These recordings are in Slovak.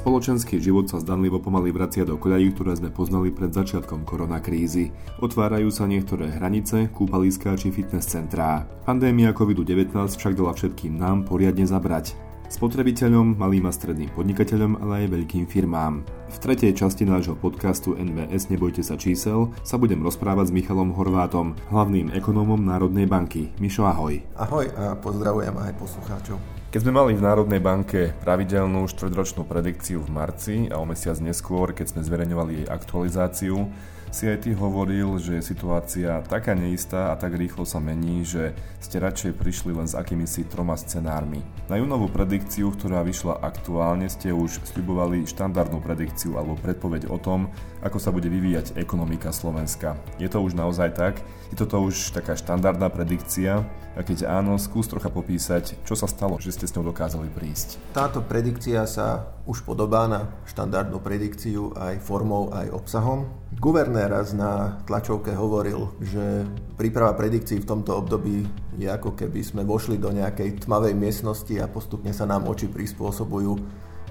Spoločenský život sa zdanlivo pomaly vracia do koľají, ktoré sme poznali pred začiatkom koronakrízy. Otvárajú sa niektoré hranice, kúpaliská či fitness centrá. Pandémia COVID-19 však dala všetkým nám poriadne zabrať. Spotrebiteľom, malým a stredným podnikateľom, ale aj veľkým firmám. V tretej časti nášho podcastu NVS Nebojte sa čísel sa budem rozprávať s Michalom Horvátom, hlavným ekonómom Národnej banky. Mišo, ahoj. Ahoj a pozdravujem aj poslucháčov. Keď sme mali v Národnej banke pravidelnú štvrťročnú predikciu v marci a o mesiac neskôr, keď sme zverejňovali jej aktualizáciu, ty hovoril, že je situácia taká neistá a tak rýchlo sa mení, že ste radšej prišli len s akýmisi troma scenármi. Na júnovú predikciu, ktorá vyšla aktuálne, ste už sľubovali štandardnú predikciu alebo predpoveď o tom, ako sa bude vyvíjať ekonomika Slovenska. Je to už naozaj tak? Je toto už taká štandardná predikcia? A keď áno, skús trocha popísať, čo sa stalo, že ste s ňou dokázali prísť. Táto predikcia sa už podobá na štandardnú predikciu aj formou, aj obsahom. Guvernér raz na tlačovke hovoril, že príprava predikcií v tomto období je ako keby sme vošli do nejakej tmavej miestnosti a postupne sa nám oči prispôsobujú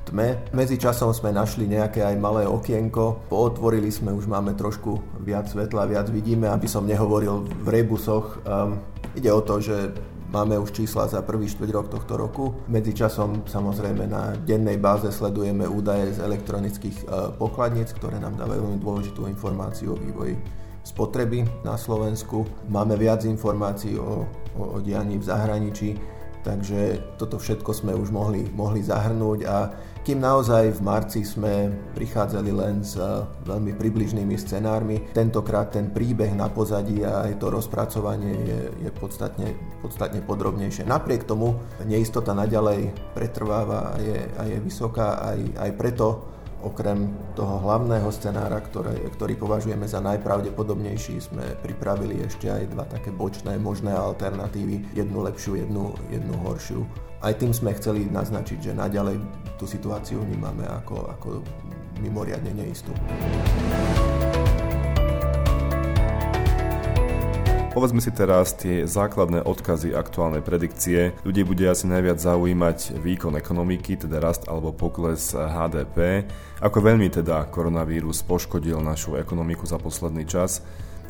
tme. Medzi časom sme našli nejaké aj malé okienko, pootvorili sme, už máme trošku viac svetla, viac vidíme, aby som nehovoril v rebusoch. Um, ide o to, že Máme už čísla za prvý štvrť rok tohto roku. Medzi časom samozrejme na dennej báze sledujeme údaje z elektronických e, pokladníc, ktoré nám dávajú veľmi dôležitú informáciu o vývoji spotreby na Slovensku. Máme viac informácií o, o, o dianí v zahraničí Takže toto všetko sme už mohli, mohli zahrnúť a kým naozaj v marci sme prichádzali len s eh, veľmi približnými scenármi, tentokrát ten príbeh na pozadí a aj to rozpracovanie je, je podstatne, podstatne podrobnejšie. Napriek tomu neistota naďalej pretrváva a je, a je vysoká aj, aj preto, Okrem toho hlavného scenára, ktoré, ktorý považujeme za najpravdepodobnejší, sme pripravili ešte aj dva také bočné možné alternatívy, jednu lepšiu, jednu, jednu horšiu. Aj tým sme chceli naznačiť, že naďalej tú situáciu vnímame ako, ako mimoriadne neistú. Povedzme si teraz tie základné odkazy aktuálnej predikcie. Ľudí bude asi najviac zaujímať výkon ekonomiky, teda rast alebo pokles HDP. Ako veľmi teda koronavírus poškodil našu ekonomiku za posledný čas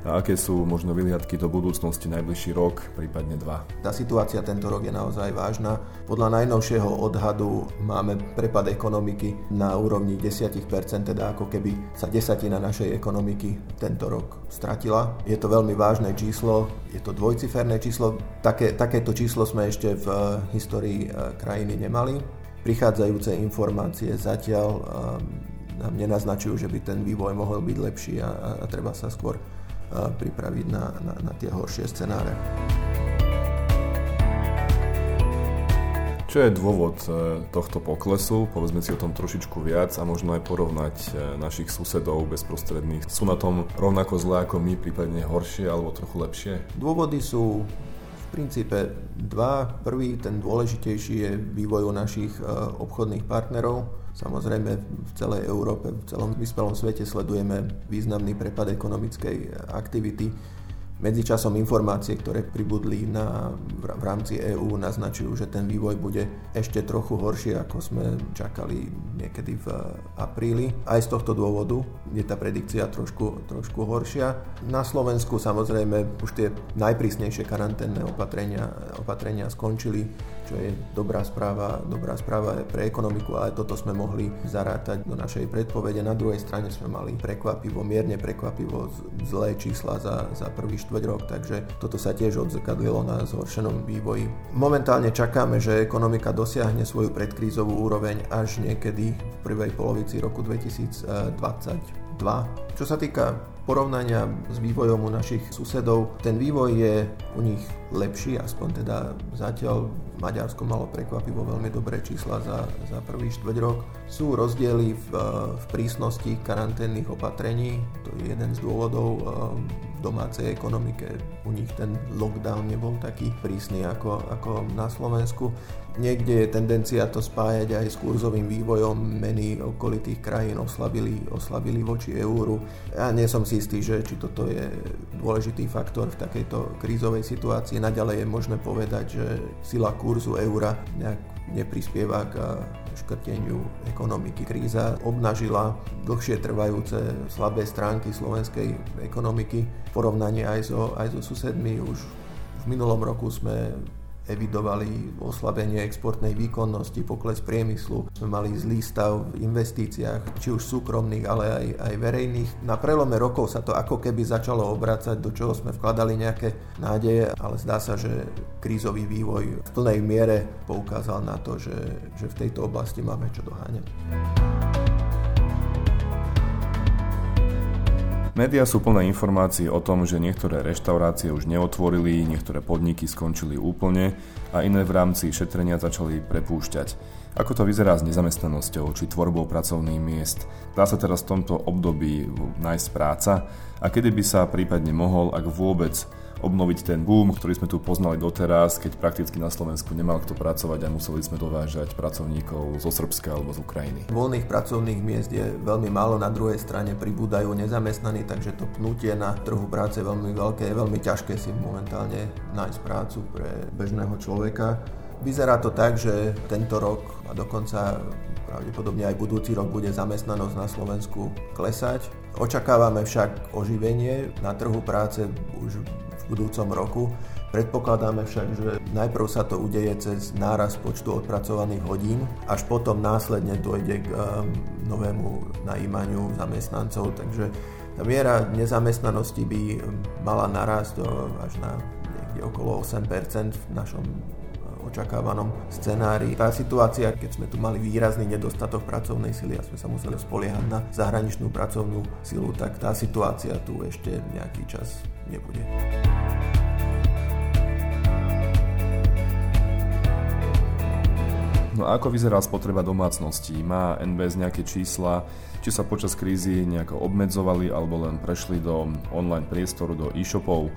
a aké sú možno vyhliadky do budúcnosti najbližší rok, prípadne dva? Tá situácia tento rok je naozaj vážna. Podľa najnovšieho odhadu máme prepad ekonomiky na úrovni 10%, teda ako keby sa desatina našej ekonomiky tento rok stratila. Je to veľmi vážne číslo, je to dvojciferné číslo. Také, takéto číslo sme ešte v eh, histórii eh, krajiny nemali. Prichádzajúce informácie zatiaľ eh, nám nenaznačujú, že by ten vývoj mohol byť lepší a, a, treba sa skôr pripraviť na, na, na tie horšie scenáre. Čo je dôvod e, tohto poklesu? Povedzme si o tom trošičku viac a možno aj porovnať e, našich susedov bezprostredných. Sú na tom rovnako zlé ako my, prípadne horšie alebo trochu lepšie? Dôvody sú princípe dva. Prvý, ten dôležitejší je vývoj u našich e, obchodných partnerov Samozrejme v celej Európe, v celom vyspelom svete sledujeme významný prepad ekonomickej aktivity Medzičasom informácie, ktoré pribudli na, v rámci EÚ, naznačujú, že ten vývoj bude ešte trochu horší, ako sme čakali niekedy v apríli. Aj z tohto dôvodu je tá predikcia trošku, trošku horšia. Na Slovensku samozrejme už tie najprísnejšie karanténne opatrenia, opatrenia skončili, čo je dobrá správa, dobrá správa pre ekonomiku, ale toto sme mohli zarátať do našej predpovede. Na druhej strane sme mali prekvapivo, mierne prekvapivo zlé čísla za, za prvý štvrť rok, takže toto sa tiež odzrkadlilo na zhoršenom vývoji. Momentálne čakáme, že ekonomika dosiahne svoju predkrízovú úroveň až niekedy v prvej polovici roku 2022. Čo sa týka porovnania s vývojom u našich susedov, ten vývoj je u nich lepší, aspoň teda zatiaľ Maďarsko malo prekvapivo veľmi dobré čísla za, za prvý štvrť rok. Sú rozdiely v, v prísnosti karanténnych opatrení, to je jeden z dôvodov domácej ekonomike. U nich ten lockdown nebol taký prísny ako, ako na Slovensku. Niekde je tendencia to spájať aj s kurzovým vývojom. Meny okolitých krajín oslabili, oslabili voči euru. Ja nie som si istý, že či toto je dôležitý faktor v takejto krízovej situácii. Naďalej je možné povedať, že sila kurzu eura nejak neprispieva k škrteniu ekonomiky. Kríza obnažila dlhšie trvajúce slabé stránky slovenskej ekonomiky v porovnaní aj so, aj so susedmi. Už v minulom roku sme evidovali oslabenie exportnej výkonnosti, pokles priemyslu. Sme mali zlý stav v investíciách, či už súkromných, ale aj, aj verejných. Na prelome rokov sa to ako keby začalo obracať, do čoho sme vkladali nejaké nádeje, ale zdá sa, že krízový vývoj v plnej miere poukázal na to, že, že v tejto oblasti máme čo doháňať. Média sú plné informácií o tom, že niektoré reštaurácie už neotvorili, niektoré podniky skončili úplne a iné v rámci šetrenia začali prepúšťať. Ako to vyzerá s nezamestnanosťou či tvorbou pracovných miest? Dá sa teraz v tomto období nájsť práca? A kedy by sa prípadne mohol, ak vôbec, obnoviť ten boom, ktorý sme tu poznali doteraz, keď prakticky na Slovensku nemal kto pracovať a museli sme dovážať pracovníkov zo Srbska alebo z Ukrajiny. Voľných pracovných miest je veľmi málo, na druhej strane pribúdajú nezamestnaní, takže to pnutie na trhu práce je veľmi veľké, je veľmi ťažké si momentálne nájsť prácu pre bežného človeka. Vyzerá to tak, že tento rok a dokonca pravdepodobne aj budúci rok bude zamestnanosť na Slovensku klesať. Očakávame však oživenie na trhu práce už budúcom roku. Predpokladáme však, že najprv sa to udeje cez náraz počtu odpracovaných hodín, až potom následne dojde k um, novému najímaniu zamestnancov, takže tá miera nezamestnanosti by mala narásť až na niekde okolo 8% v našom očakávanom scenári. Tá situácia, keď sme tu mali výrazný nedostatok pracovnej sily a sme sa museli spoliehať na zahraničnú pracovnú silu, tak tá situácia tu ešte nejaký čas nebude. No a ako vyzerá spotreba domácností? Má NBS nejaké čísla? Či sa počas krízy nejako obmedzovali alebo len prešli do online priestoru, do e-shopov?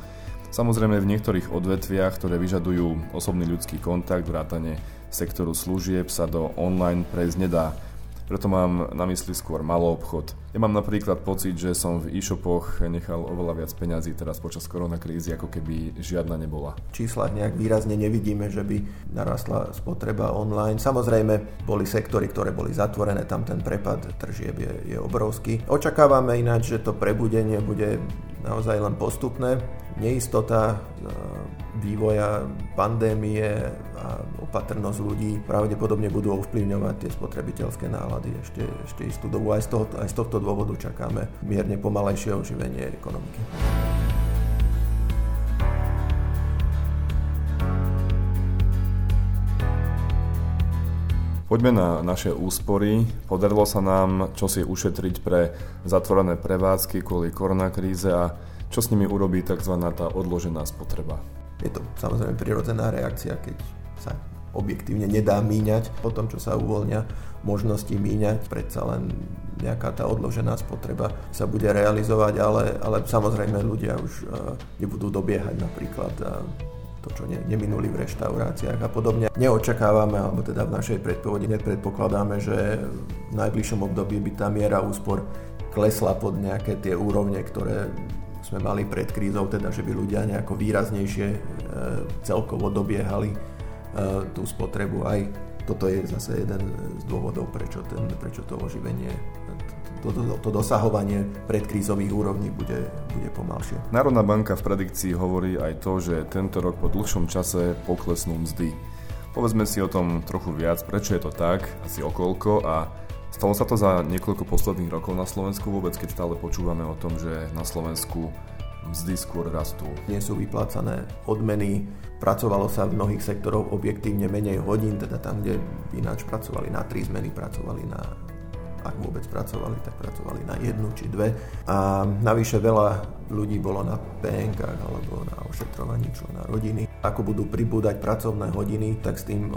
Samozrejme v niektorých odvetviach, ktoré vyžadujú osobný ľudský kontakt, vrátane sektoru služieb sa do online prejsť nedá. Preto mám na mysli skôr malý obchod. Ja mám napríklad pocit, že som v e-shopoch nechal oveľa viac peňazí teraz počas koronakrízy, ako keby žiadna nebola. Čísla nejak výrazne nevidíme, že by narastla spotreba online. Samozrejme, boli sektory, ktoré boli zatvorené, tam ten prepad tržieb je, je obrovský. Očakávame ináč, že to prebudenie bude naozaj len postupné. Neistota vývoja pandémie a opatrnosť ľudí pravdepodobne budú ovplyvňovať tie spotrebiteľské nálady ešte, ešte istú dobu. Aj z, toho, aj z tohto dôvodu čakáme mierne pomalejšie oživenie ekonomiky. Poďme na naše úspory. Podarilo sa nám čosi ušetriť pre zatvorené prevádzky kvôli koronakríze a čo s nimi urobí tzv. tá odložená spotreba? Je to samozrejme prirodzená reakcia, keď sa objektívne nedá míňať. Po tom, čo sa uvoľnia možnosti míňať, predsa len nejaká tá odložená spotreba sa bude realizovať, ale, ale samozrejme ľudia už uh, nebudú dobiehať napríklad uh, to, čo ne, neminuli v reštauráciách a podobne. Neočakávame, alebo teda v našej predpovedi nepredpokladáme, že v najbližšom období by tá miera úspor klesla pod nejaké tie úrovne, ktoré sme mali pred krízou, teda že by ľudia nejako výraznejšie e, celkovo dobiehali e, tú spotrebu. Aj toto je zase jeden z dôvodov, prečo, ten, prečo to oživenie to, to, to dosahovanie predkrízových úrovní bude, bude pomalšie. Národná banka v predikcii hovorí aj to, že tento rok po dlhšom čase poklesnú mzdy. Povedzme si o tom trochu viac, prečo je to tak, asi okolko a Stalo sa to za niekoľko posledných rokov na Slovensku vôbec, keď stále počúvame o tom, že na Slovensku mzdy skôr rastú. Nie sú vyplácané odmeny, pracovalo sa v mnohých sektoroch objektívne menej hodín, teda tam, kde ináč pracovali na tri zmeny, pracovali na ak vôbec pracovali, tak pracovali na jednu či dve. A navyše veľa ľudí bolo na PNK alebo na ošetrovaní člena rodiny. Ako budú pribúdať pracovné hodiny, tak s tým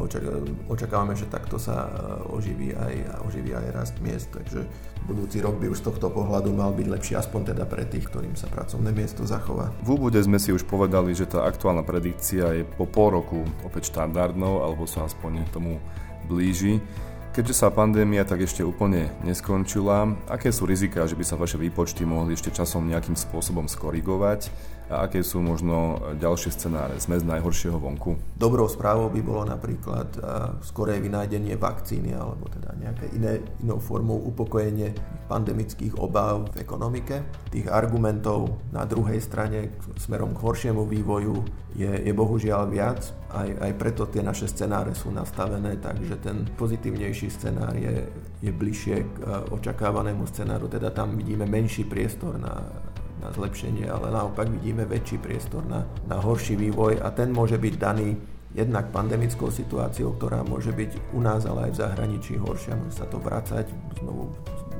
očakávame, že takto sa e, oživí aj, oživí aj rast miest. Takže budúci rok by už z tohto pohľadu mal byť lepší, aspoň teda pre tých, ktorým sa pracovné miesto zachová. V úvode sme si už povedali, že tá aktuálna predikcia je po pol roku opäť štandardnou, alebo sa aspoň tomu blíži. Keďže sa pandémia tak ešte úplne neskončila, aké sú rizika, že by sa vaše výpočty mohli ešte časom nejakým spôsobom skorigovať a aké sú možno ďalšie scenáre? Sme z najhoršieho vonku? Dobrou správou by bolo napríklad skoré vynájdenie vakcíny alebo teda nejaké iné, inou formou upokojenie pandemických obáv v ekonomike. Tých argumentov na druhej strane smerom k horšiemu vývoju je, je bohužiaľ viac. Aj, aj preto tie naše scenáre sú nastavené, takže ten pozitívnejší scenár je, je bližšie k očakávanému scenáru, teda tam vidíme menší priestor na, na zlepšenie, ale naopak vidíme väčší priestor na, na horší vývoj a ten môže byť daný jednak pandemickou situáciou, ktorá môže byť u nás, ale aj v zahraničí horšia, môže sa to vracať, znovu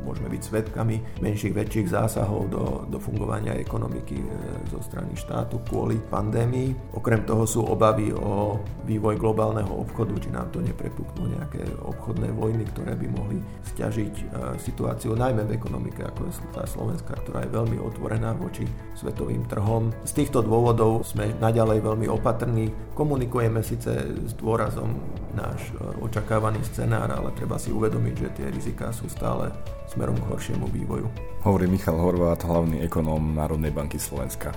môžeme byť svetkami menších, väčších zásahov do, do fungovania ekonomiky e, zo strany štátu kvôli pandémii. Okrem toho sú obavy o vývoj globálneho obchodu, či nám to neprepuknú nejaké obchodné vojny, ktoré by mohli stiažiť e, situáciu najmä v ekonomike, ako je tá Slovenska, ktorá je veľmi otvorená voči svetovým trhom. Z týchto dôvodov sme naďalej veľmi opatrní. Komunikujeme síce s dôrazom náš e, očakávaný scenár, ale treba si uvedomiť, že tie riziká sú stále smerom k horšiemu vývoju. Hovorí Michal Horvát, hlavný ekonóm Národnej banky Slovenska.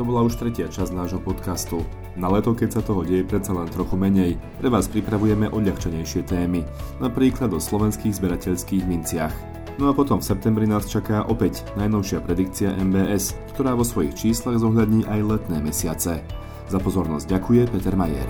To bola už tretia časť nášho podcastu. Na leto, keď sa toho deje predsa len trochu menej, pre vás pripravujeme odľahčenejšie témy, napríklad o slovenských zberateľských minciach. No a potom v septembri nás čaká opäť najnovšia predikcia MBS, ktorá vo svojich číslach zohľadní aj letné mesiace. Za pozornosť ďakuje Peter Majer.